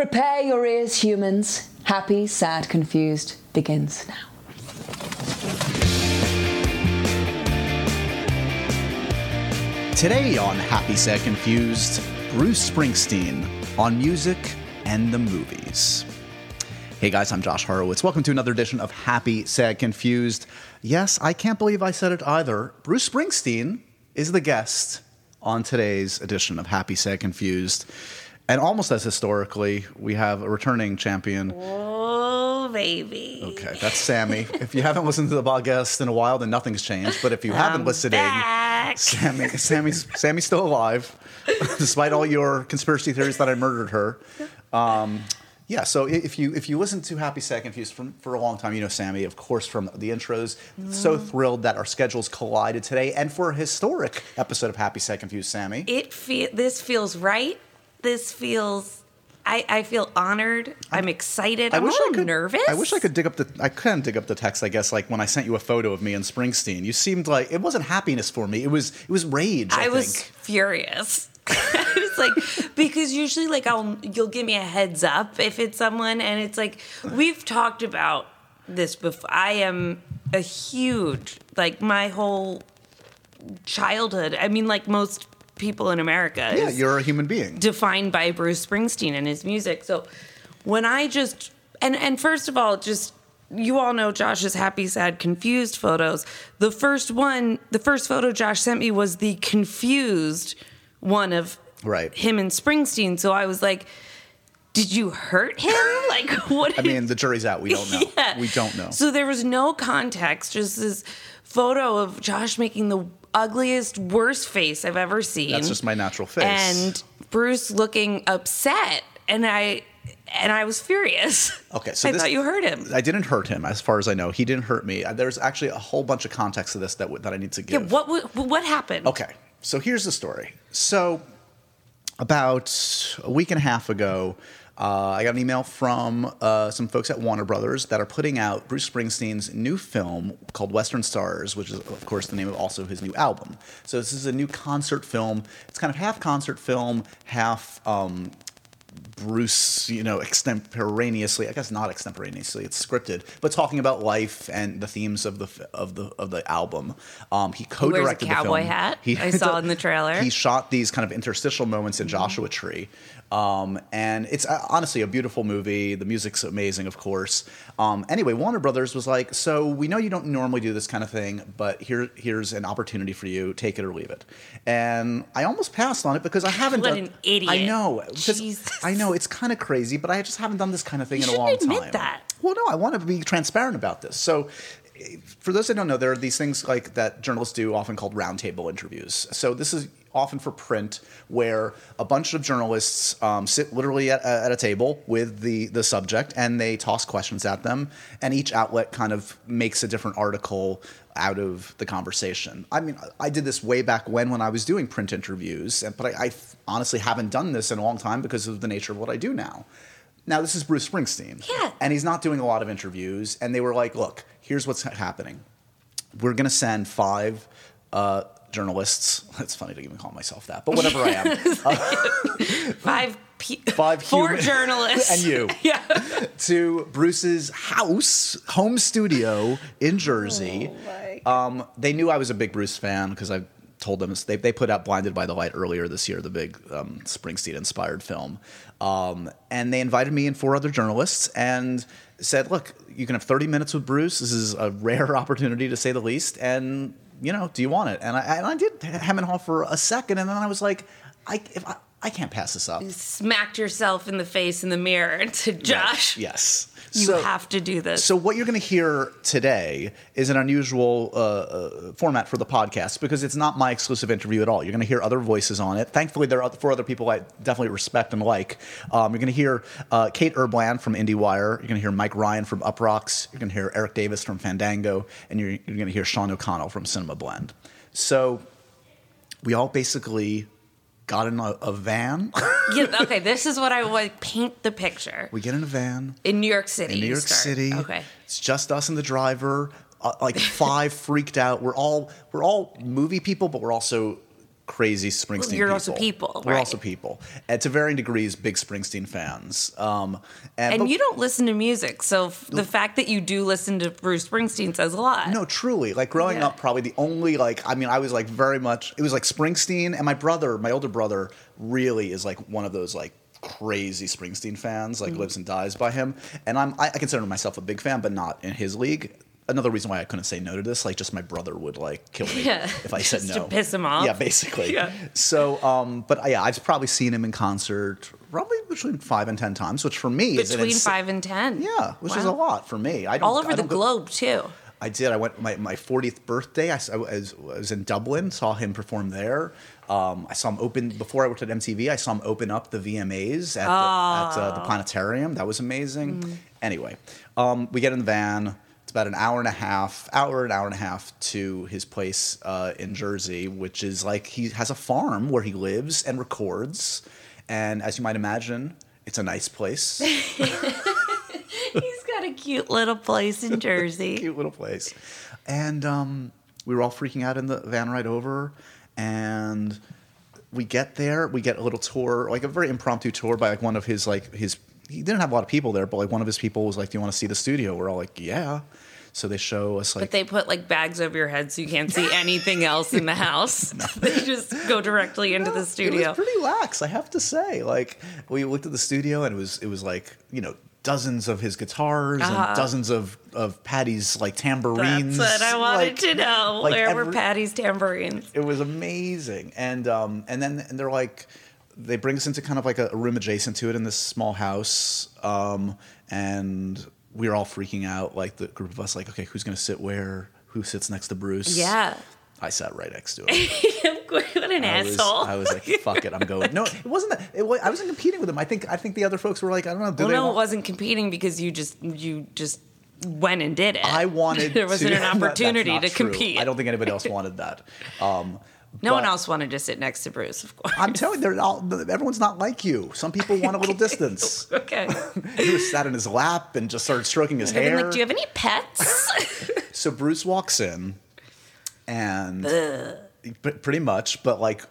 Prepare your ears, humans. Happy, sad, confused begins now. Today on Happy Sad Confused, Bruce Springsteen on music and the movies. Hey guys, I'm Josh Horowitz. Welcome to another edition of Happy Sad Confused. Yes, I can't believe I said it either. Bruce Springsteen is the guest on today's edition of Happy Sad Confused. And almost as historically, we have a returning champion. Oh, baby. Okay, that's Sammy. if you haven't listened to the podcast in a while, then nothing's changed. But if you haven't I'm listened back. in, Sammy, Sammy's, Sammy's still alive, despite all your conspiracy theories that I murdered her. Um, yeah, so if you if you listen to Happy Sad Confused for, for a long time, you know Sammy, of course, from the intros. So Mm. thrilled that our schedules collided today, and for a historic episode of Happy Sad Confused, Sammy. It feel this feels right. This feels. I, I feel honored. I'm excited. I'm a little nervous. I wish I could dig up the. I couldn't dig up the text. I guess like when I sent you a photo of me and Springsteen, you seemed like it wasn't happiness for me. It was it was rage. I, I was furious. I was like, because usually, like, I'll you'll give me a heads up if it's someone, and it's like we've talked about this before. I am a huge like my whole childhood. I mean, like most people in America. Yeah, is- you're a human being. defined by Bruce Springsteen and his music. So when I just and and first of all, just you all know Josh's happy, sad, confused photos. The first one, the first photo Josh sent me was the confused one of Right. him and Springsteen. So I was like, did you hurt him? Like what? I mean, the jury's out. We don't know. Yeah. We don't know. So there was no context, just this photo of Josh making the ugliest, worst face I've ever seen. That's just my natural face. And Bruce looking upset, and I and I was furious. Okay, so I this- thought you hurt him. I didn't hurt him, as far as I know. He didn't hurt me. Uh, There's actually a whole bunch of context to this that that I need to Yeah, give. what what what happened? Okay, so here's the story. So, about a week and a half ago, uh, I got an email from uh, some folks at Warner Brothers that are putting out Bruce Springsteen's new film called Western Stars, which is, of course, the name of also his new album. So, this is a new concert film. It's kind of half concert film, half. Um, Bruce, you know, extemporaneously. I guess not extemporaneously. It's scripted, but talking about life and the themes of the of the of the album. Um, he co-directed the cowboy film. hat. I saw in the trailer. He shot these kind of interstitial moments in Joshua Tree, um, and it's uh, honestly a beautiful movie. The music's amazing, of course. Um, anyway, Warner Brothers was like, "So we know you don't normally do this kind of thing, but here here's an opportunity for you. Take it or leave it." And I almost passed on it because I haven't What done. an idiot. I know. Jesus. I know it's kind of crazy, but I just haven't done this kind of thing You in a long admit time. that. Well, no, I want to be transparent about this. So, eh, for those that don't know, there are these things like that journalists do, often called roundtable interviews. So, this is often for print, where a bunch of journalists um, sit literally at, at a table with the the subject, and they toss questions at them, and each outlet kind of makes a different article out of the conversation. I mean, I did this way back when when I was doing print interviews, but I, I honestly haven't done this in a long time because of the nature of what I do now. Now, this is Bruce Springsteen. Yeah. And he's not doing a lot of interviews. And they were like, look, here's what's happening. We're going to send five uh, journalists. It's funny to even call myself that, but whatever I am. Five pe- Five four human- journalists and you. yeah. to Bruce's house, home studio in Jersey. Oh um, they knew I was a big Bruce fan because I told them they, they put out Blinded by the Light earlier this year, the big um, Springsteen inspired film. Um, and they invited me and four other journalists and said, look, you can have 30 minutes with Bruce. This is a rare opportunity to say the least. And, you know, do you want it? And I, and I did hem and haw for a second. And then I was like, I, if I, I can't pass this up. Smacked yourself in the face in the mirror and said, Josh, Yes. you So- have to do this. So what you're going to hear today is an unusual uh, uh, format for the podcast because it's not my exclusive interview at all. You're going to hear other voices on it. Thankfully, there are four other people I definitely respect and like. Um, you're going to hear uh, Kate Erbland from IndieWire. You're going to hear Mike Ryan from Uproxx. You're going to hear Eric Davis from Fandango, and you're, you're going to hear Sean O'Connell from Cinema Blend. So we all basically got in a, a van. yeah, okay, this is what I would paint the picture. we get in a van. In New York City. in New York start. City. Okay. It's just us and the driver. Uh, like five freaked out. We're all we're all movie people, but we're also crazy Springsteen. Fans. You're also people, We're right. also people, and to varying degrees, big Springsteen fans. Um, and And but- you don't listen to music, so f- the fact that you do listen to Bruce Springsteen says a lot. No, truly. Like growing Yeah. up, probably the only like I mean, I was like very much. It was like Springsteen, and my brother, my older brother, really is like one of those like crazy Springsteen fans. Mm-hmm. Like lives and dies by him. And I'm I, I consider myself a big fan, but not in his league. Another reason why I couldn't say no to this, like just my brother would like kill me Yeah. if I said no to piss him off. Yeah, basically. Yeah. So, um, but uh, yeah, I've probably seen him in concert probably between five and ten times, which for me is Between ins- five and ten. Yeah, which is a lot for me. I don't, All over the go- globe too. I did. I went my my 40th birthday. I, I was, I was in Dublin. Saw him perform there. Um, I saw him open before I worked at MTV. I saw him open up the VMAs at, the, at uh, the planetarium. That was amazing. Anyway, um, we get in the van. It's about an hour and a half, hour an hour and a half to his place uh, in Jersey, which is like he has a farm where he lives and records. And as you might imagine, it's a nice place. He's got a cute little place in Jersey. cute little place. And um, we were all freaking out in the van ride over. And we get there, we get a little tour, like a very impromptu tour by like one of his like his. He didn't have a lot of people there, but like one of his people was like, "Do you want to see the studio?" We're all like, "Yeah." So they show us like But they put like bags over your head so you can't see anything else in the house. They just go directly into the studio. It was pretty lax, I have to say. Like we looked at the studio and it was it was like you know dozens of his guitars Uh-huh. and dozens of of Patty's like tambourines. That's what I wanted like- to know. like Where were Patty's tambourines? it was amazing and um and then and they're like they bring us into kind of like a, a room adjacent to it in this small house um and we were all freaking out like the group of us like okay who's gonna sit where who sits next to bruce Yeah. i sat right next to him what an I was, asshole. I was like fuck it i'm going no it wasn't that it was, i wasn't competing with him i think i think the other folks were like i don't know do well, no, want- it wasn't competing because you just you just went and did it. I wanted. there wasn't to, an opportunity to true. compete. I don't think anybody else wanted that. Um, no one else wanted to sit next to Bruce, of course. I'm telling you, they're all, everyone's not like you. Some people want a little distance. okay. he was sat in his lap and just started stroking his hair. like, do you have any pets? so Bruce walks in, and p- pretty much, but like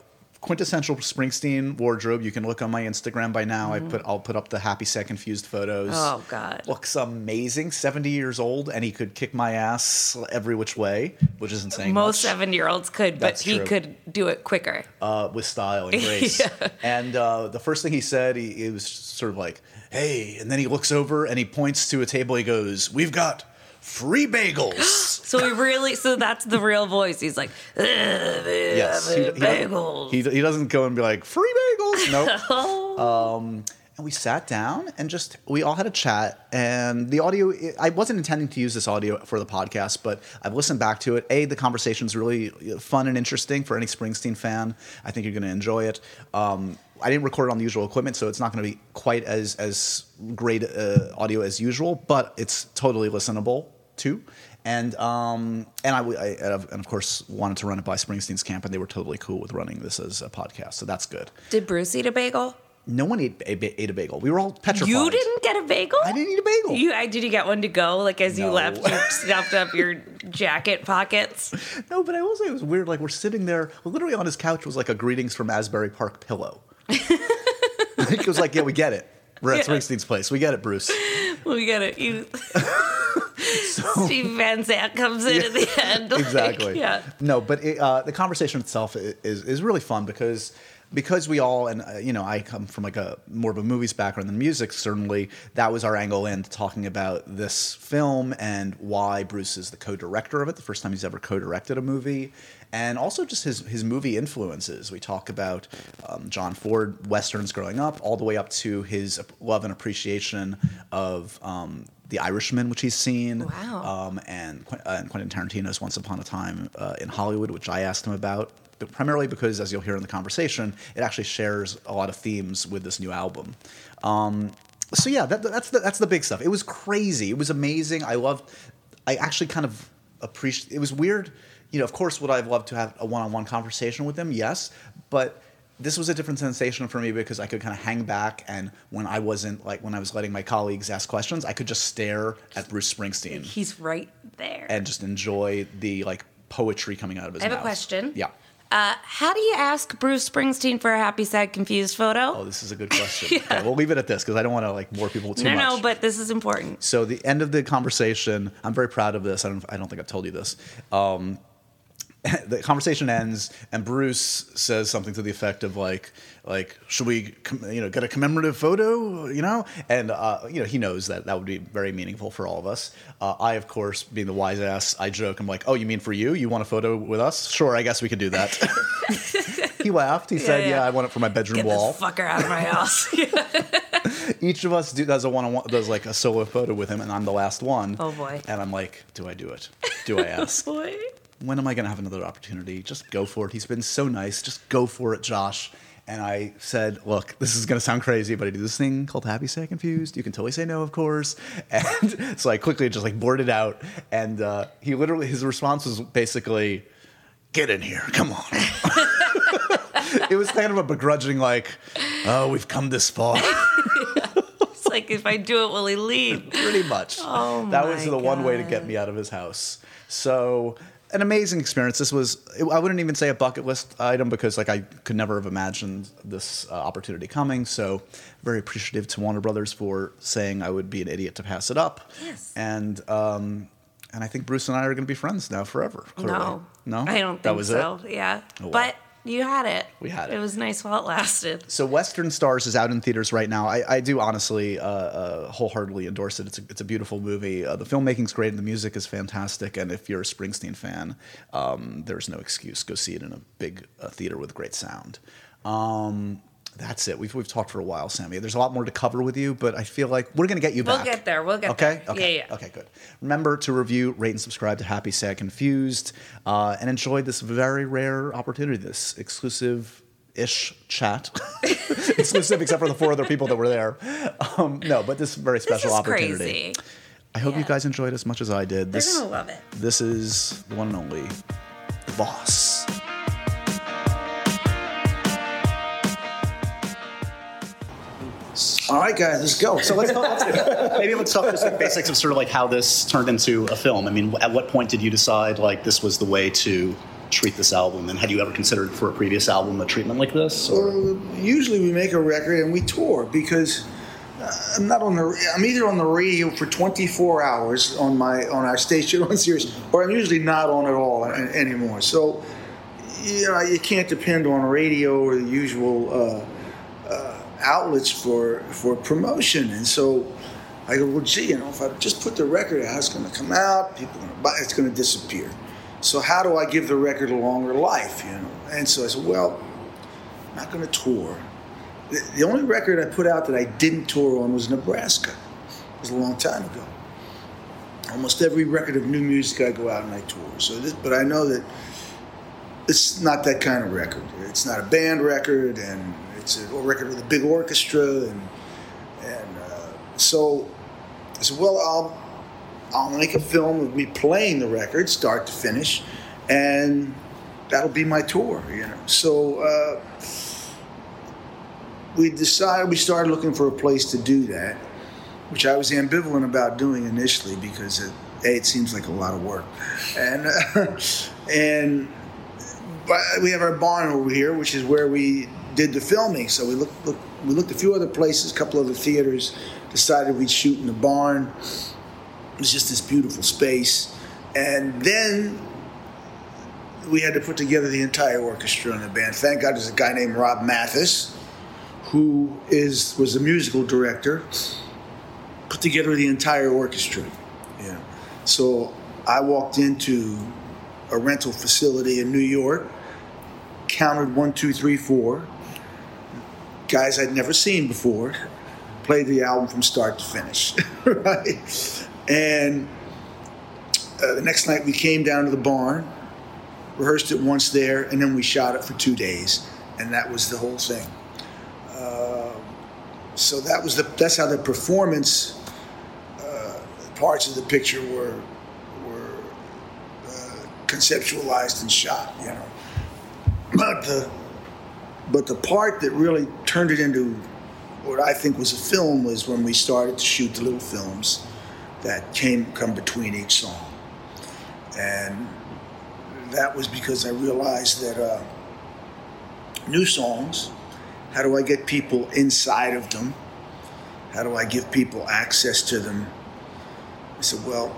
quintessential Springsteen wardrobe. You can look on my Instagram by now. I put I'll put up the happy set confused photos. Mm-hmm. oh God. Looks amazing. Seventy years old, and he could kick my ass every which way, which isn't saying Most seven-year-olds could, but That's he true. could do it quicker. uh, with style and grace. And uh, the first thing he said, he, he was sort of like, "Hey," and then he looks over and he points to a table. He goes, "We've got free bagels." So he really, so that's the real voice. He's like, yes, he, he bagels. Doesn't, he, he doesn't go and be like free bagels. Nope. Oh. um, and we sat down and just we all had a chat. And the audio, I wasn't intending to use this audio for the podcast, but I've listened back to it. A, the conversation's really fun and interesting for any Springsteen fan. I think you're going to enjoy it. Um, I didn't record it on the usual equipment, so it's not going to be quite as as great uh, audio as usual, but it's totally listenable too. And um, and I, I and of course wanted to run it by Springsteen's camp, and they were totally cool with running this as a podcast, so that's good. Did Bruce eat a bagel? No one ate, ate, a bagel. We were all petrified. You didn't get a bagel? I didn't eat a bagel. You I- did you get one to go? Like as you left, you stuffed up your jacket pockets. No, but I will say it was weird. Like we're sitting there, literally on his couch was like a greetings from Asbury Park pillow. it was like, yeah, we get it. We're at Yeah. Springsteen's place. We get it, Bruce. We get it. You, Steve Van Zandt comes in at the end. like, exactly. yeah. No, but it, uh, the conversation itself is is really fun because because we all and uh, you know I come from like a more of a movies background than music. Certainly, that was our angle into talking about this film and why Bruce is the co-director of it. The first time he's ever co-directed a movie. And also just his, his movie influences. We talk about um, John Ford westerns growing up, all the way up to his love and appreciation of um, The Irishman, which he's seen, Wow. um, and, uh, and Quentin Tarantino's Once Upon a Time uh, in Hollywood, which I asked him about, but primarily because, as you'll hear in the conversation, it actually shares a lot of themes with this new album. Um, so yeah, that, that's the, that's the big stuff. It was crazy. It was amazing. I loved. I actually kind of appreciate. It was weird. You know, of course, would I have loved to have a one-on-one conversation with him? Yes, but this was a different sensation for me because I could kind of hang back and when I wasn't like when I was letting my colleagues ask questions, I could just stare at Bruce Springsteen He's right there. and just enjoy the like poetry coming out of his mouth. I have a question. Yeah. Uh, how do you ask Bruce Springsteen for a happy, sad, confused photo? Oh, this is a good question. Okay, we'll leave it at this because I don't want to like bore people too no, much. no, but this is important. So the end of the conversation, I'm very proud of this. I don't, I don't think I've told you this. Um, the conversation ends, and Bruce says something to the effect of like, like, should we, you know, get a commemorative photo, you know? And uh, you know, he knows that that would be very meaningful for all of us. Uh, I, of course, being the wise ass, I joke. I'm like, oh, you mean for you? You want a photo with us? Sure, I guess we could do that. he laughed. He said, yeah. yeah, I want it for my bedroom Get wall this fucker out of my house. each of us do, does a one-on-one does like a solo photo with him and i'm the last one Oh, boy. and i'm like do i do it do i ask Boy. When am i going to have another opportunity? Just go for it. He's been so nice. Just go for it josh. And i said look this is going to sound crazy but i do this thing called happy sad confused. You can totally say no of course. And so i quickly just like boarded out. And uh, he literally his response was basically get in here. Come on. It was kind of a begrudging like oh we've come this far. It's like if I do it, will he leave? pretty much. Oh that was the one way to get me out of his house. So an amazing experience. This was I wouldn't even say a bucket list item because like I could never have imagined this uh, opportunity coming. So very appreciative to Warner Brothers for saying I would be an idiot to pass it up. Yes. And um, and I think Bruce and I are going to be friends now forever. Clearly. No. no, I don't think that was so. It? Yeah. Oh, well. But you had it. We had it. It was nice while it lasted. So Western Stars is out in theaters right now. I, I do honestly uh, uh, wholeheartedly endorse it. It's a, it's a beautiful movie. Uh, the filmmaking's great and the music is fantastic. And if you're a Springsteen fan, um, there's no excuse. Go see it in a big uh, theater with great sound. Um, that's it. We've, we've talked for a while, Sammy. There's a lot more to cover with you, but I feel like we're going to get you back. We'll get there. We'll get okay? there. Okay. Yeah, yeah. Okay, good. Remember to review, rate, and subscribe to Happy, Sad, Confused, uh, and enjoy this very rare opportunity, this exclusive ish chat. exclusive, except for the four other people that were there. Um, no, but this very This special is opportunity. crazy. I hope you guys enjoyed as much as I did. They're This, gonna love it. This is the one and only, the boss. All right, guys, let's go. So let's, let's maybe let's talk just the basics of sort of like how this turned into a film. I mean, at what point did you decide like this was the way to treat this album, and had you ever considered for a previous album a treatment like this? Or? Uh, usually we make a record and we tour because uh, I'm not on the. I'm either on the radio for 24 hours on my on our station on Sirius, or I'm usually not on at all a- anymore. So, you know, you can't depend on radio or the usual uh, outlets for for promotion. And so, I go, well, gee, you know, if I just put the record out, it's going to come out. People are going to buy. It's going to disappear. So how do I give the record a longer life? You know, and so I said, well, I'm not going to tour. The, the only record I put out that I didn't tour on was Nebraska. It was a long time ago. Almost every record of new music I go out and I tour. So, this, but I know that it's not that kind of record. It's not a band record, and it's a record with a big orchestra, and and uh, so I said, well, I'll I'll make a film of me playing the record, start to finish, and that'll be my tour. You know, so. Uh, we decided we started looking for a place to do that, which I was ambivalent about doing initially because it, a, it seems like a lot of work, and uh, and we have our barn over here, which is where we did the filming. So we looked, looked we looked a few other places, a couple other theaters, decided we'd shoot in the barn. It was just this beautiful space, and then we had to put together the entire orchestra and the band. Thank God, there's a guy named Rob Mathis who is was the musical director, put together the entire orchestra. Yeah. So I walked into a rental facility in New York, counted one, two, three, four. Guys I'd never seen before, played the album from start to finish, right? And uh, the next night we came down to the barn, rehearsed it once there, and then we shot it for two days, and that was the whole thing so that was the that's how the performance uh, parts of the picture were were uh, conceptualized and shot you know but the but the part that really turned it into what I think was a film was when we started to shoot the little films that came come between each song and that was because I realized that uh, new songs. How do I get people inside of them? How do I give people access to them? I said, well,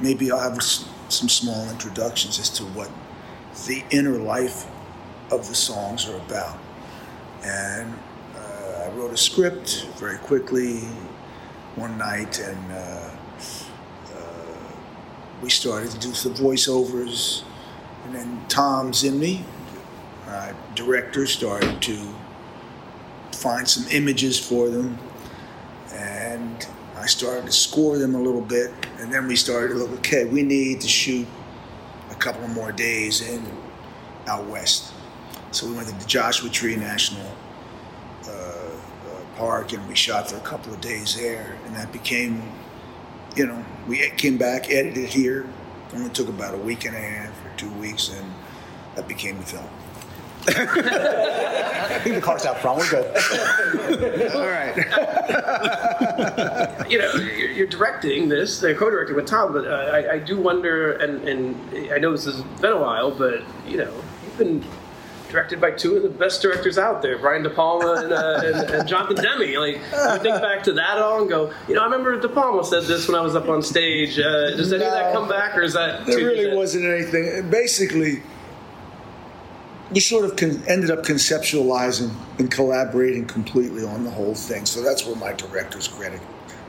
maybe I'll have some small introductions as to what the inner life of the songs are about. And uh, I wrote a script very quickly one night, and uh, uh, we started to do some voiceovers. And then Thom Zimny, uh, director, started to find some images for them. And I started to score them a little bit. And then we started to look, okay, we need to shoot a couple more days in out west. So we went to the Joshua Tree National uh, uh, Park and we shot for a couple of days there. And that became, you know, we came back, edited here. Only took about a week and a half or two weeks, and that became the film. I think the car's out front. We're good. All right. you know, you're, you're directing this, they're co-directing with Tom, but uh, I, I do wonder, and, and I know this has been a while, but you know, you've been directed by two of the best directors out there, Brian De Palma and, uh, and, and Jonathan Demme. Like, you think back to that all and go, you know, I remember De Palma said this when I was up on stage. Uh, does any of that come back, or is that There really wasn't anything. Basically, we sort of con- ended up conceptualizing and collaborating completely on the whole thing. So that's where my director's credit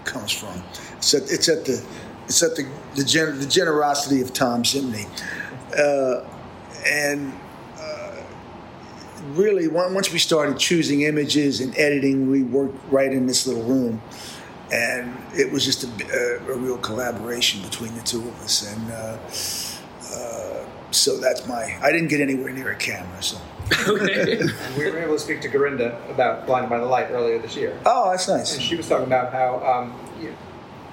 comes from. It's at, it's at the it's at the the, gen- the generosity of Thom Zimny, uh, and really once we started choosing images and editing, we worked right in this little room. And it was just a, a, a real collaboration between the two of us, and uh, uh, so that's my. I didn't get anywhere near a camera, so. Okay. We were able to speak to Gurinder about Blinded by the Light earlier this year. Oh, that's nice. And she was talking about how um, you,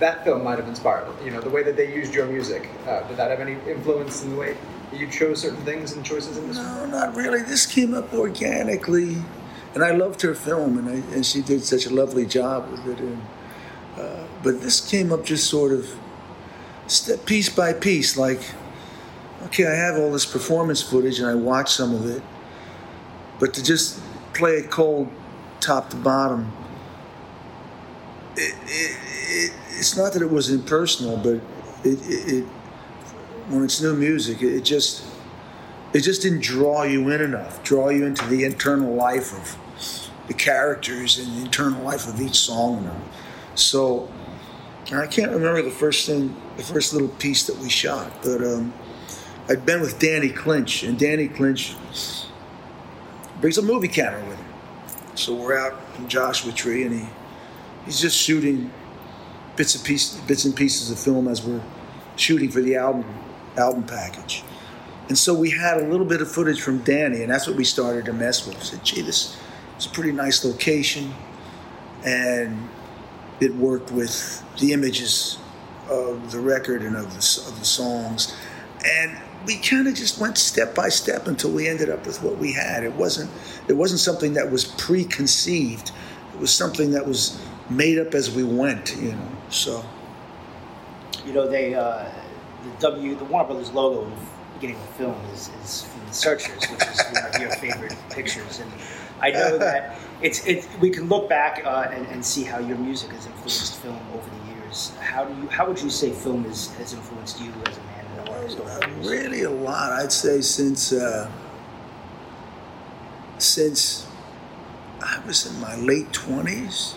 that film might have inspired, you know, the way that they used your music. Uh, did that have any influence in the way you chose certain things and choices in this? No, not really. This came up organically, and I loved her film, and I, and she did such a lovely job with it. And uh, but this came up just sort of step piece by piece, like okay, I have all this performance footage, and I watched some of it, but to just play it cold, top to bottom. It, it, it, it's not that it was impersonal, but it, it when it's new music, it, just it just didn't draw you in enough, draw you into the internal life of the characters and the internal life of each song. So I can't remember the first thing, the first little piece that we shot, but um, I'd been with Danny Clinch, and Danny Clinch brings a movie camera with him. So we're out in Joshua Tree, and he he's just shooting bits of piece, bits and pieces of film as we're shooting for the album album package. And so we had a little bit of footage from Danny, and that's what we started to mess with. We said, gee, this is a pretty nice location. And it worked with the images of the record and of the, of the songs. And we kind of just went step by step until we ended up with what we had. It wasn't, it wasn't something that was preconceived. It was something that was made up as we went, you know. So You know, they uh, the W the Warner Brothers logo in the beginning of the film is, is from the Searchers, which is one of your favorite pictures, and I know that it's it. We can look back uh, and, and see how your music has influenced film over the years. How do you? How would you say film has, has influenced you as a man and an artist over? Really, a lot. I'd say since uh, since I was in my late twenties,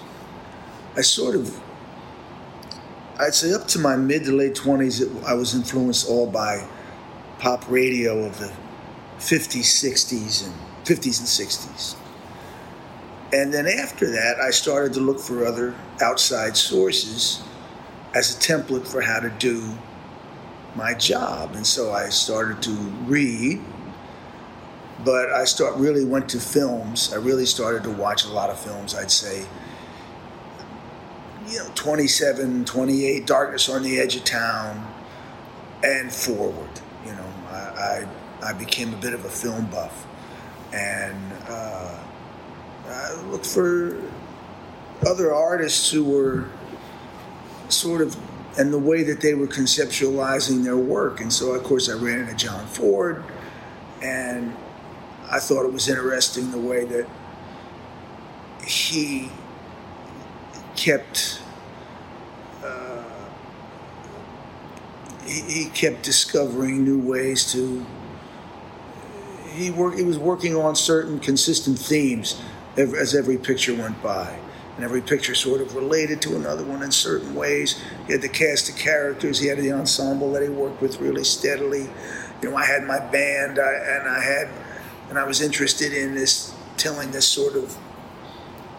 I sort of, I'd say up to my mid to late twenties, I was influenced all by pop radio of the fifties, sixties, and fifties and sixties. And then after that, I started to look for other outside sources as a template for how to do my job. And so I started to read, but I start really went to films. I really started to watch a lot of films. I'd say, you know, 27, 28, Darkness on the Edge of Town, and forward. You know, I, I, I became a bit of a film buff. And uh, I looked for other artists who were sort of and the way that they were conceptualizing their work. And so, of course, I ran into John Ford, and I thought it was interesting the way that he kept uh, he, he kept discovering new ways to he work he was working on certain consistent themes as every picture went by. And every picture sort of related to another one in certain ways. He had the cast of characters he had the ensemble that he worked with really steadily. You know i had my band I, and i had and i was interested in this telling this sort of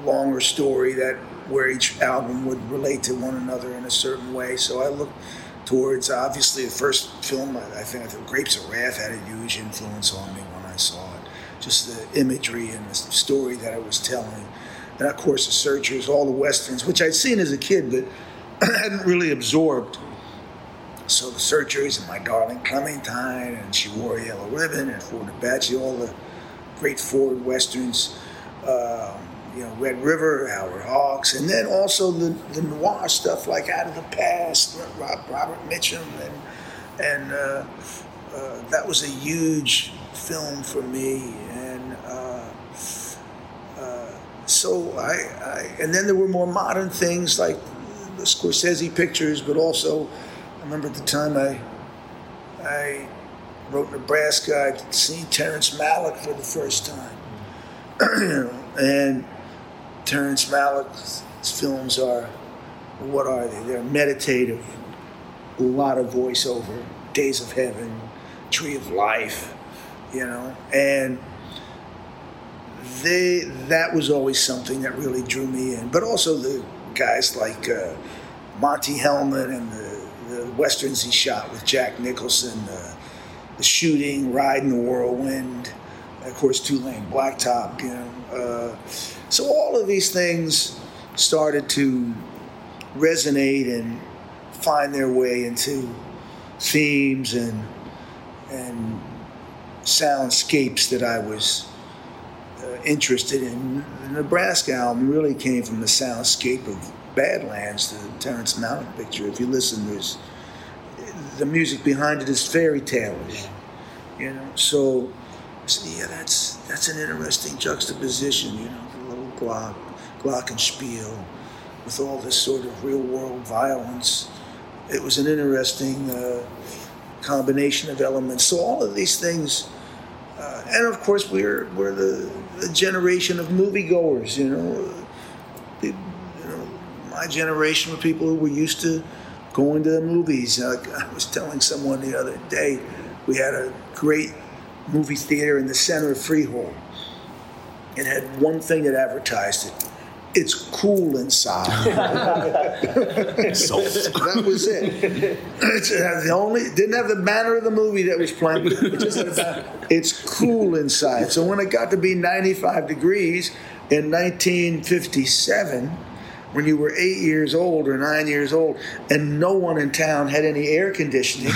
longer story that where each album would relate to one another in a certain way. So I looked towards obviously the first film. I I think think Grapes of Wrath had a huge influence on me when I saw it. Just the imagery and the story that I was telling, and of course the Searchers, all the westerns, which I'd seen as a kid, but hadn't really absorbed. So the Searchers and My Darling Clementine and She Wore a Yellow Ribbon and Fort Apache, all the great Ford westerns. Um, you know, Red River, Howard Hawks, and then also the, the noir stuff like Out of the Past, Rob, Robert Mitchum, and and uh, uh, that was a huge film for me. And uh, uh, so I, I, and then there were more modern things like the Scorsese pictures, but also I remember at the time I I wrote Nebraska. I'd seen Terrence Malick for the first time, and Terrence Malick's films are what are they? They're meditative, a lot of voiceover, Days of Heaven, Tree of Life, you know, and they that was always something that really drew me in. But also the guys like uh, Monte Hellman and the, the westerns he shot with Jack Nicholson, uh, the shooting, Ride in the Whirlwind, of course Two-Lane Blacktop, you know. Uh, so all of these things started to resonate and find their way into themes and and soundscapes that I was uh, interested in. The Nebraska album really came from the soundscape of Badlands, the Terrence Malick picture. If you listen, there's the music behind it is fairy tale-ish, you know. So, yeah, that's that's an interesting juxtaposition, you know, the little Glock, Glockenspiel, with all this sort of real-world violence. It was an interesting uh, combination of elements. So all of these things, uh, and of course we're we're the, the generation of moviegoers, you know. You know, my generation were people who were used to going to the movies. I was telling someone the other day, we had a great movie theater in the center of Freehold. It had one thing that advertised it. It's cool inside. that was it. It's uh, the only didn't have the banner of the movie that was playing. It just had a. It's cool inside. So when it got to be 95 degrees in 1957, when you were eight years old or nine years old, and no one in town had any air conditioning,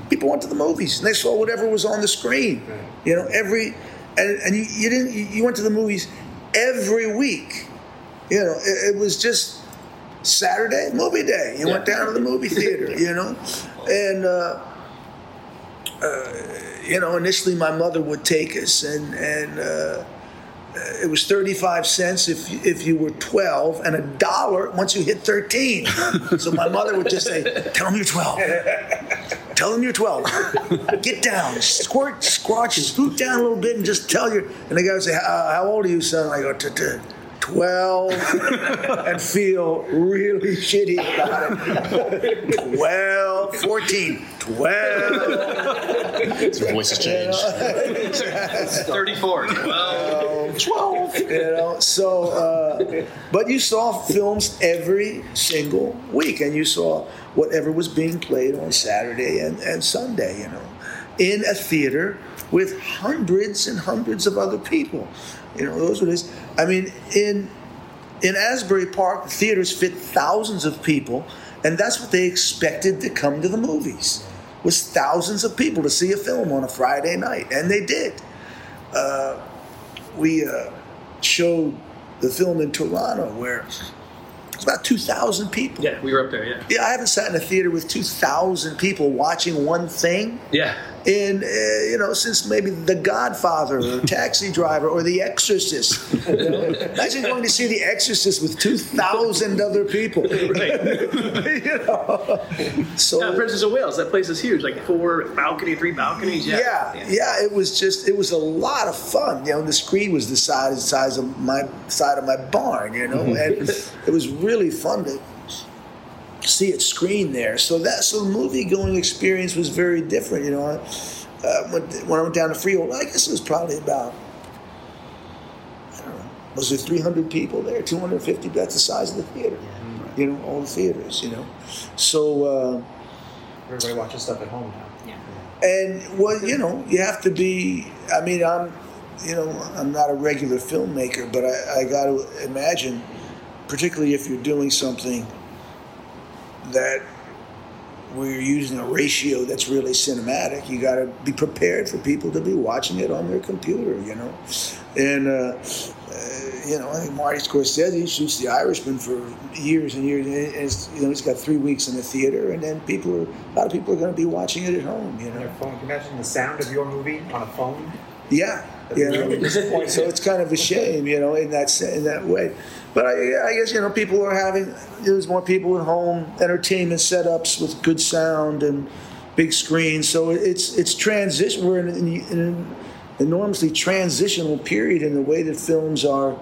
people went to the movies and they saw whatever was on the screen. You know, every and, and you, you didn't you went to the movies every week. You know, it, it was just Saturday movie day. You went down to the movie theater. You know, and. Uh, uh, you know, initially my mother would take us, and and uh, it was thirty five cents if if you were twelve, and a dollar once you hit thirteen. so my mother would just say, "Tell them you're twelve. Tell them you're twelve. Get down, squirt, squatch, scoot down a little bit, and just tell your." And the guy would say, "How old are you, son?" I go, "T- t- 12 and feel really shitty about it. 12, 14, 12. Your voice has changed. 34. Well, 12 you know so uh, but you saw films every single week and you saw whatever was being played on saturday and, and sunday you know in a theater with hundreds and hundreds of other people you know those were this i mean in in asbury park the theaters fit thousands of people and that's what they expected to come to the movies was thousands of people to see a film on a friday night and they did uh, we uh, showed the film in Toronto where it's about 2,000 people. yeah, we were up there, yeah. Yeah, I haven't sat in a theater with 2,000 people watching one thing. Yeah. In uh, you know since maybe The Godfather or Taxi Driver or The Exorcist. You know? Imagine going to see The Exorcist with two thousand other people. Right. you know? So Yeah, Princess of Wales. That place is huge. Like four balcony, three balconies. Yeah. yeah, yeah, it was just it was a lot of fun. You know, the screen was the size size of my side of my barn. You know, and it was really fun to see it screened there. So that so the movie going experience was very different. You know, I, uh, when, when I went down to Freehold, I guess it was probably about. I don't know. Was there 300 people there? 250? That's the size of the theater. You know, all the theaters. You know, so. Uh, Everybody watches stuff at home now. and well, you know, you have to be. I mean, I'm, you know, I'm not a regular filmmaker, but I, I got to imagine, particularly if you're doing something that we're using a ratio that's really cinematic, you got to be prepared for people to be watching it on their computer, you know, and. Uh, uh, you know, I think Marty Scorsese shoots The Irishman for years and years, and it's, you know, he's got three weeks in the theater, and then people are, a lot of people are going to be watching it at home, you know. their phone. Can you imagine the sound of your movie on a phone? Yeah, you know. so it's kind of a shame, you know, in that in that way. But I, I guess you know people are having there's more people at home entertainment setups with good sound and big screens. So it's it's transition. We're in, in, an enormously transitional period in the way that films are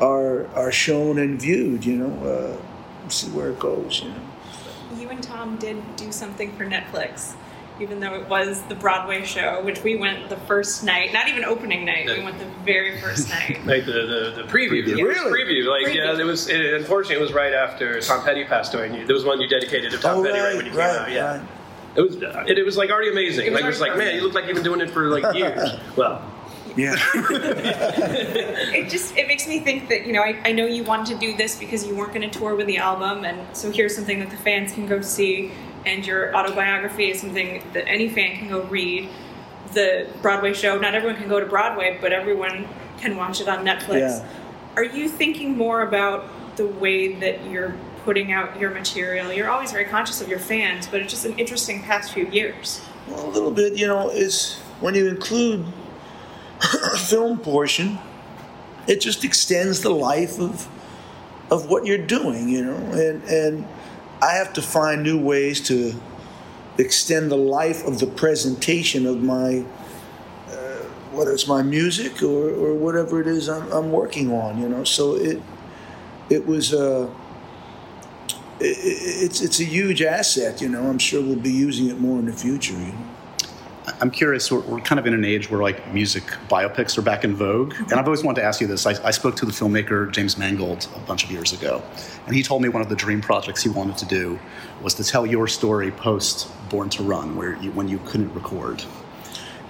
are are shown and viewed. You know, uh, see where it goes. You know. You and Tom did do something for Netflix, even though it was the Broadway show, which we went the first night, not even opening night, we went the very first night. Like the, the, the preview. The Really? first preview. Like, yeah, it was, it, unfortunately, it was right after Tom Petty passed away. And you, there was one you dedicated to Tom Oh, Petty right, right, when you came out. Yeah. right. It was, uh, it, it was like already amazing. It was like, it was like, man, you look like you've been doing it for like years. well, Yeah. It just it makes me think that you know I, I know you wanted to do this because you weren't going to tour with the album, and so here's something that the fans can go see, and your autobiography is something that any fan can go read. The Broadway show, not everyone can go to Broadway, but everyone can watch it on Netflix. Yeah. Are you thinking more about the way that you're putting out your material? You're always very conscious of your fans, but it's just an interesting past few years. Well, a little bit, you know, is when you include a film portion, it just extends the life of of what you're doing, you know, and and I have to find new ways to extend the life of the presentation of my uh, whether it's my music or, or whatever it is I'm, I'm working on, you know. So it it was uh, it, it- it's it's a huge asset, you know. I'm sure we'll be using it more in the future, you know. I'm curious. We're, we're kind of in an age where like music biopics are back in vogue, and I've always wanted to ask you this. I, I spoke to the filmmaker James Mangold a bunch of years ago, and he told me one of the dream projects he wanted to do was to tell your story post Born to Run, where you, when you couldn't record.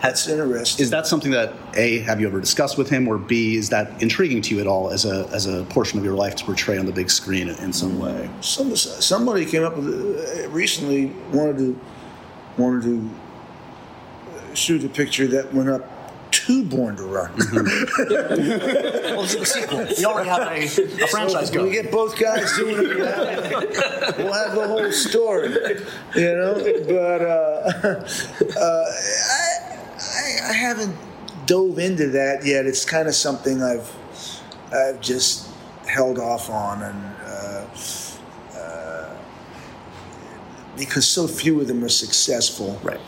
That's interesting. Is that something that a have you ever discussed with him, or b is that intriguing to you at all as a as a portion of your life to portray on the big screen in, some way? Some, somebody came up with uh, recently wanted to wanted to shoot a picture that went up to Born to Run. Well, it's a sequel. We already have a, a franchise So we get both guys doing it. We'll have, we'll have the whole story, you know. But uh, uh, I, I, I haven't dove into that yet. It's kind of something I've I've just held off on, and uh, uh, because so few of them are successful. Right.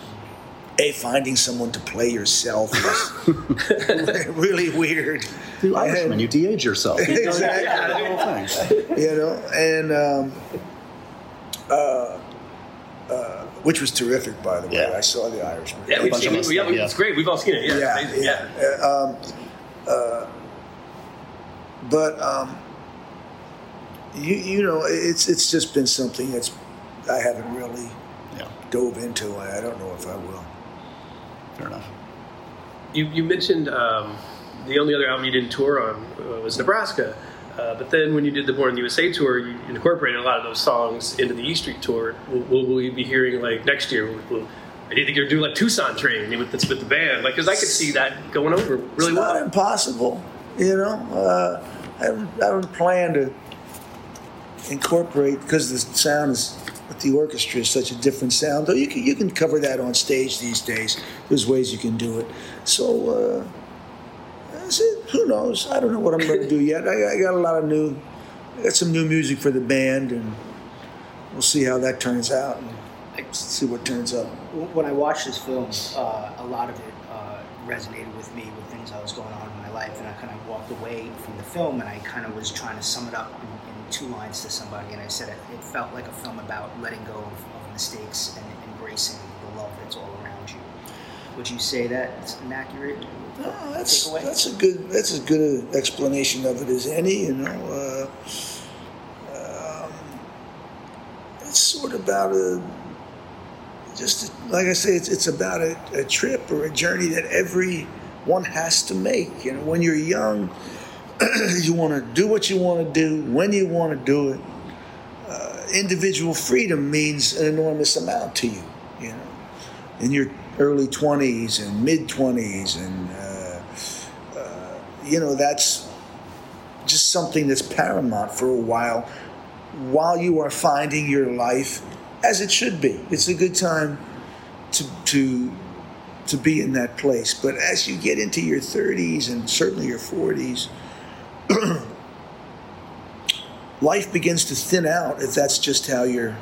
A finding someone to play yourself is really weird. You And- Irishman, you de-age yourself. Exactly. Yeah, the whole thing. you know, and um, uh, uh, which was terrific, by the way. Yeah. I saw the Irishman. yeah, we've seen it. We, yeah, yeah. It's great. We've all seen it. Yeah. yeah, amazing. yeah. Uh, um, uh, but um, you you know, it's it's just been something that's I haven't really Yeah, dove into. I don't know if I will. Fair enough. You, you mentioned um, the only other album you didn't tour on uh, was Nebraska. Uh, but then when you did the Born in the USA tour, you incorporated a lot of those songs into the E Street tour. Will, will we be hearing like next year? Will, will, do you think you're doing like Tucson Train with the, with the band? Like, because I could see that going over really it's not well. impossible, you know. Uh, I I haven't planned to incorporate because the sound is But the orchestra is such a different sound. Though you can you can cover that on stage these days. There's ways you can do it. So uh, it. Who knows? I don't know what I'm going to do yet. I, I got a lot of new. I got some new music for the band, and we'll see how that turns out. And see what turns up. when I watched this film, uh, a lot of it uh, resonated with me with things that was going on in my life, and I kind of walked away from the film, and I kind of was trying to sum it up two lines to somebody, and I said it, it felt like a film about letting go of, of mistakes and embracing the love that's all around you. Would you say that's an accurate Oh, that's takeaway? that's a good that's as good an explanation of it as any. You know, uh, um, it's sort of about a just like I say, it's it's about a, a trip or a journey that every one has to make. You know, when you're young, you want to do what you want to do when you want to do it. Uh, individual freedom means an enormous amount to you. You know, in your early 20s and mid 20s and uh, uh, you know that's just something that's paramount for a while while you are finding your life as it should be it's a good time to to to be in that place but as you get into your 30s and certainly your 40s life begins to thin out if that's just how you're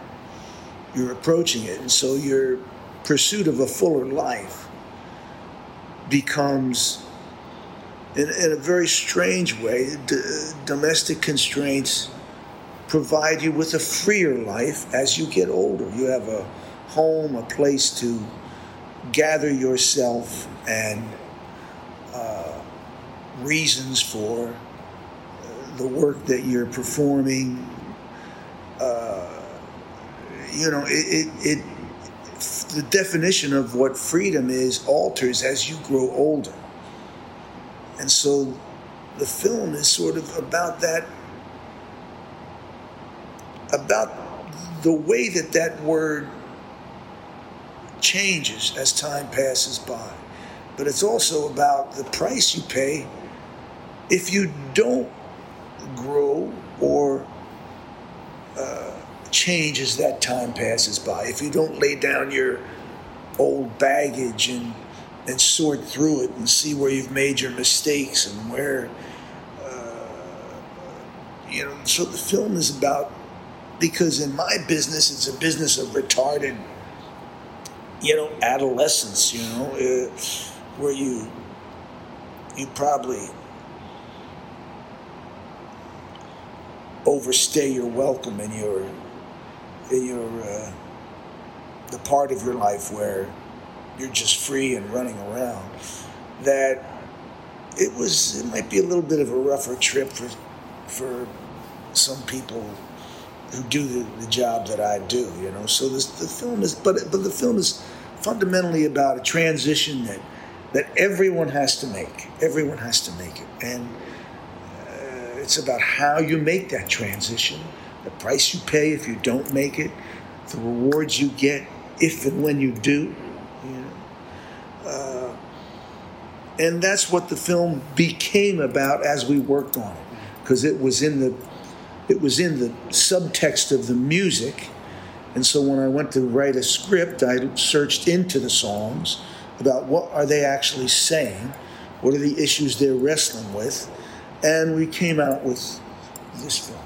you're approaching it. And so your pursuit of a fuller life becomes in, in a very strange way d- domestic constraints provide you with a freer life as you get older. You have a home a place to gather yourself and uh, reasons for the work that you're performing uh, you know it, it, it the definition of what freedom is alters as you grow older. And so the film is sort of about that, about the way that that word changes as time passes by. But it's also about the price you pay if you don't grow or uh, change as that time passes by. If you don't lay down your old baggage and and sort through it and see where you've made your mistakes and where uh, you know. So the film is about because in my business it's a business of retarded you know adolescence. You know uh, where you you probably overstay your welcome in your in your uh, the part of your life where you're just free and running around that it was it might be a little bit of a rougher trip for for some people who do the, the job that I do you know? So this the film is but but the film is fundamentally about a transition that that everyone has to make. Everyone has to make it. And it's about how you make that transition the price you pay if you don't make it, the rewards you get if and when you do. Uh, and that's what the film became about as we worked on it, because it was in the it was in the subtext of the music. And so when I went to write a script, I searched into the songs about what are they actually saying, what are the issues they're wrestling with, and we came out with this film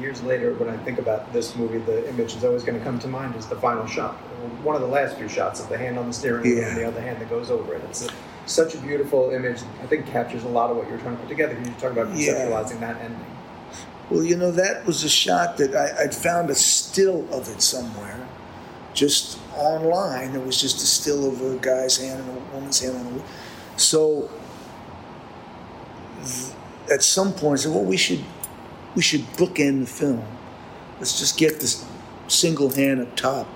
years later, when I think about this movie, the image that's always going to come to mind is the final shot. One of the last few shots of the hand on the steering wheel Yeah. and the other hand that goes over it. It's a, such a beautiful image. I think captures a lot of what you're trying to put together. You talk about Yeah. conceptualizing that ending. Well, you know, that was a shot that I, I'd found a still of it somewhere, just online. It was just a still of a guy's hand and a woman's hand on the wheel. So th- at some point, said, well, we should, we should bookend the film. Let's just get this single hand up top,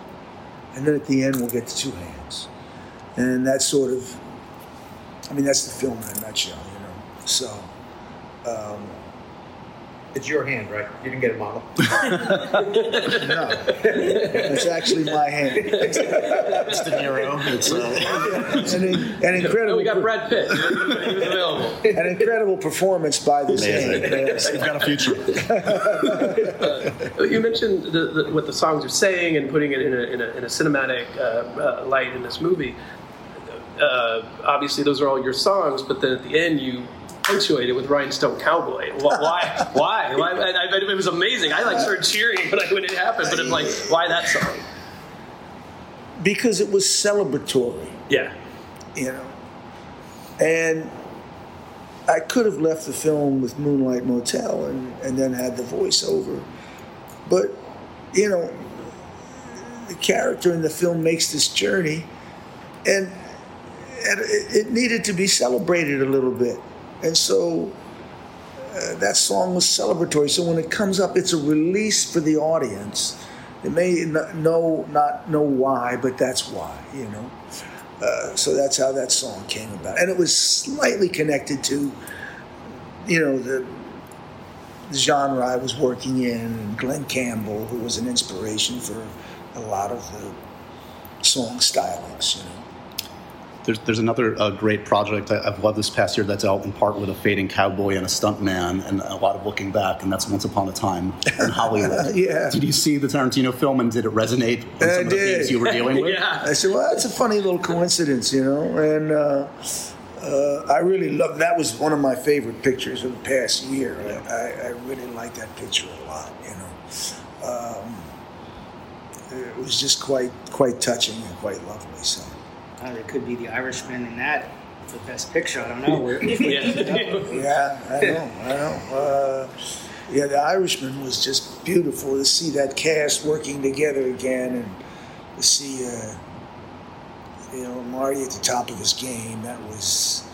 and then at the end, we'll get the two hands. And that's sort of, I mean, that's the film in a nutshell, you know. So, um, It's your hand, right? You didn't get a model. No, it's actually my hand. It's De Niro. It's, uh, An, an No, incredible, we got Brad Pitt. He was, available. an incredible performance by this amazing. hand. Yes. We've got a future. You mentioned the, the, what the songs are saying and putting it in a, in a, in a cinematic uh, uh, light in this movie. Uh, obviously, those are all your songs, but then at the end, you it with Rhinestone Cowboy. Why? why? Why? I, I it was amazing. I like started cheering when, I, when it happened, but I'm like, why that song? Because it was celebratory. Yeah. you know. And I could have left the film with Moonlight Motel and, and then had the voiceover. But, you know, the character in the film makes this journey and, and it, it needed to be celebrated a little bit. And so uh, that song was celebratory. So when it comes up, it's a release for the audience. They may not know, not know why, but that's why, you know. Uh, so that's how that song came about, and it was slightly connected to, you know, the, the genre I was working in, and Glen Campbell, who was an inspiration for a lot of the song stylings. You know, There's, there's another uh, great project I, I've loved this past year that's out in part with a fading cowboy and a stuntman and a lot of looking back, and that's Once Upon a Time in Hollywood. Yeah. Did you see the Tarantino film and did it resonate with I some of the did. themes you were dealing with? Yeah. I said, well, that's a funny little coincidence, you know, and. Uh, uh, I really love that. Was one of my favorite pictures of the past year. I, I really like that picture a lot. You know, um, it was just quite quite touching and quite lovely. So. Uh, there could be the Irishman in that for best picture. I don't know. Where- Yeah. Yeah, I know, I know. Uh, yeah, The Irishman was just beautiful to see that cast working together again and to see, uh, you know, Marty at the top of his game. That was.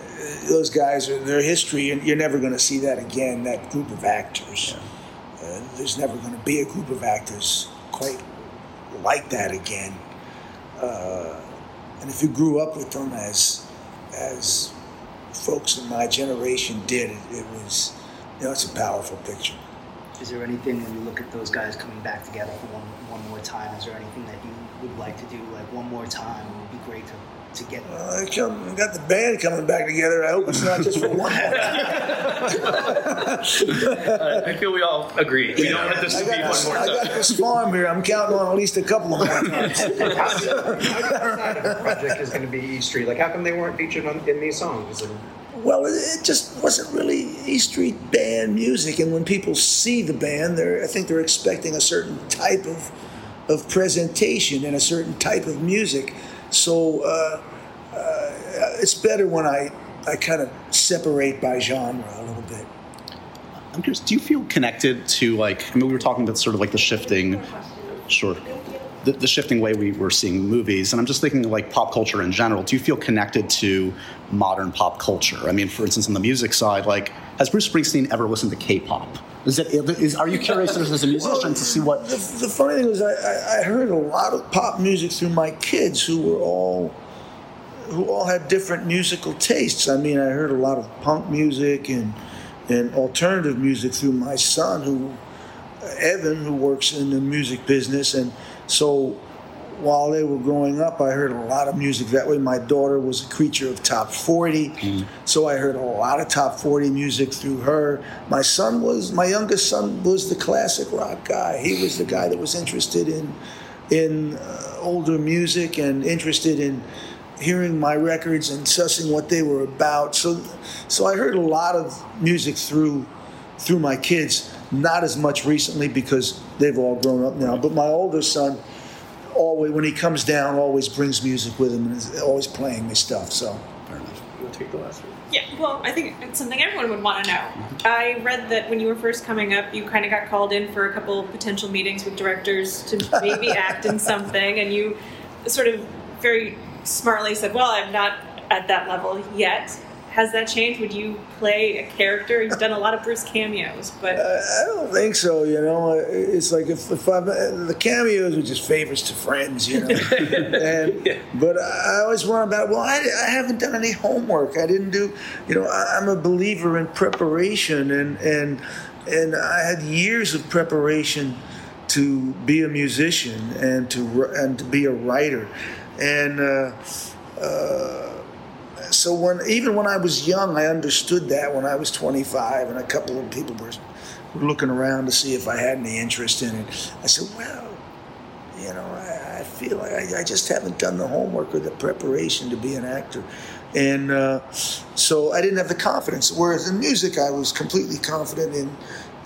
Uh, those guys are their history, and you're never going to see that again. That group of actors. Uh, there's never going to be a group of actors quite like that again. Uh, and if you grew up with them as as folks in my generation did, it, was you know it's a powerful picture. Is there anything when you look at those guys coming back together for one one more time? Is there anything that you would like to do like one more time? It would be great to, to get. Uh, I come, I got the band coming back together. I hope it's not just for one. I feel we all agree. We don't want this I to be got, this, one more I got time. this farm here. I'm counting on at least a couple of more times. How do you decide if a project is going to be E Street? Like, how come they weren't featured on, in these songs? And Well, it, it just wasn't really E Street band music, and when people see the band, they're I think they're expecting a certain type of of presentation and a certain type of music. So uh, uh, it's better when I I kind of separate by genre a little bit. I'm curious, do you feel connected to like, I mean, we were talking about sort of like the shifting, sure, the, the shifting way we were seeing movies. And I'm just thinking like pop culture in general. Do you feel connected to modern pop culture? I mean, for instance, on the music side, like, has Bruce Springsteen ever listened to K-pop? Is it, is, are you curious as a musician to see what, The, the funny thing was, I, I, I heard a lot of pop music through my kids, who were all who all had different musical tastes. I mean, I heard a lot of punk music and and alternative music through my son, who Evan, who works in the music business, and so while they were growing up, I heard a lot of music that way. My daughter was a creature of top 40, so I heard a lot of top 40 music through her. My son was, my youngest son was the classic rock guy. He was the guy that was interested in, in uh, older music and interested in hearing my records and sussing what they were about. So, so I heard a lot of music through, through my kids. Not as much recently because they've all grown up now. But my older son, always when he comes down, always brings music with him and is always playing me stuff. So You want to take the last one? Yeah, well, I think it's something everyone would want to know. I read that when you were first coming up, you kind of got called in for a couple potential meetings with directors to maybe act in something, and you sort of very smartly said, Well, I'm not at that level yet. Has that changed? Would you play a character? You've done a lot of Bruce cameos, but I don't think so. You know, it's like if, if I'm the cameos are just favors to friends. You know, and but I always wonder about. Well, I, I haven't done any homework. I didn't do. You know, I, I'm a believer in preparation and and and I had years of preparation to be a musician and to and to be a writer, and uh, uh, so when even when I was young, I understood that. When I was 25, and a couple of people were, were looking around to see if I had any interest in it, I said, "Well, you know, I, I feel like I, I just haven't done the homework or the preparation to be an actor." And uh, so I didn't have the confidence. Whereas in music, I was completely confident in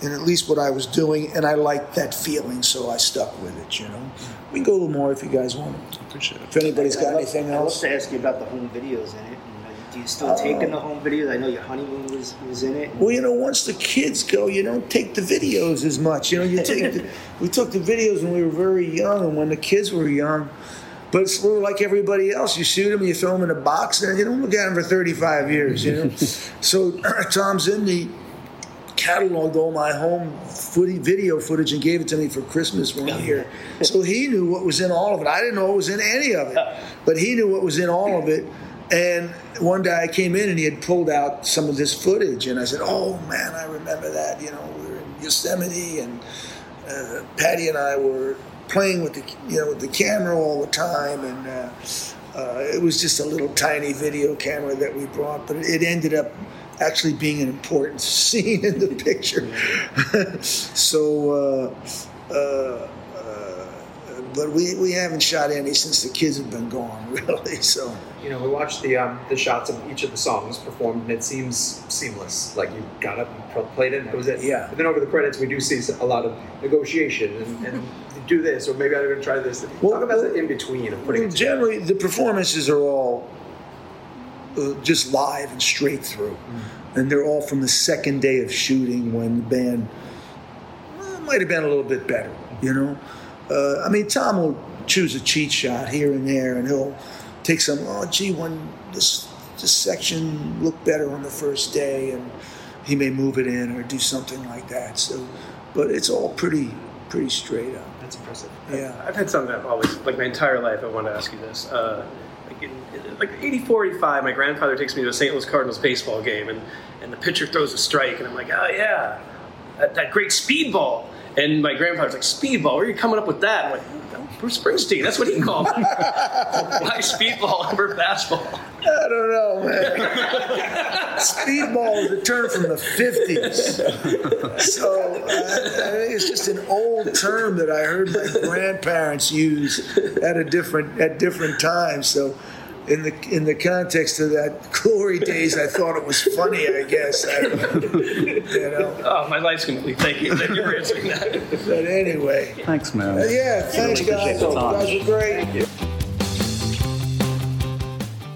in at least what I was doing, and I liked that feeling, so I stuck with it. You know, we can go a little more if you guys want. Appreciate it. If anybody's got I'd love- anything I'd love else. to ask you about the home videos in it. And, do you still take in the home videos? I know your honeymoon was, was in it. Well, you know, once the kids go, you don't take the videos as much. You know, you take the, we took the videos when we were very young, and when the kids were young. But it's sort of like everybody else. You shoot them, you throw them in a box, and you don't look at them for 35 years. You know. so Thom Zimny cataloged all my home footy, video footage and gave it to me for Christmas one year. So he knew what was in all of it. I didn't know what was in any of it, uh. but he knew what was in all of it. And one day I came in and he had pulled out some of this footage, and I said, "Oh man, I remember that. You know, we were in Yosemite, and uh, Patti and I were playing with the you know with the camera all the time, and uh, uh, it was just a little tiny video camera that we brought, but it ended up actually being an important scene in the picture. so, uh, uh, uh, but we, we haven't shot any since the kids have been gone, really. So, You know, we watched the um, the shots of each of the songs performed, and it seems seamless. Like you got up and played it, and that was it. Yeah. But then over the credits, we do see a lot of negotiation and, and do this, or maybe I'm going to try this. Well, Talk about well- the in between of putting well, generally, the performances are all uh, just live and straight through. And they're all from the second day of shooting when the band well, might have been a little bit better, you know? Uh, I mean, Thom will choose a cheat shot here and there, and he'll take some, oh, gee, when this, this section looked better on the first day, and he may move it in or do something like that. So, but it's all pretty, pretty straight up. That's impressive. Yeah. I've had something I've always, like my entire life, I want to ask you this. Uh, like in, in like 84, 85, my grandfather takes me to a St. Louis Cardinals baseball game, and, and the pitcher throws a strike, and I'm like, oh yeah, that, that great speedball. And my grandfather's like, speedball, where are you coming up with that? I'm like, "Oh, Bruce Springsteen, that's what he called. Why speedball over fastball? I don't know, man. Speedball is a term from the 50s. So I think it's just an old term that I heard my grandparents use at a different at different times. So in the in the context of that glory days, I thought it was funny. I guess I know. you know. Oh, my life's complete. Thank you. Thank you for answering that. But anyway, Thanks, man. uh, yeah. Thanks, guys. You guys were great.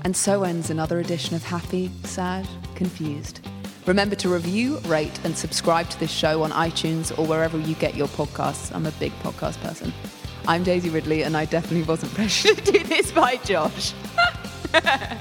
And so ends another edition of Happy, Sad, Confused. Remember to review, rate, and subscribe to this show on iTunes or wherever you get your podcasts. I'm a big podcast person. I'm Daisy Ridley, and I definitely wasn't pressured to do this by Josh.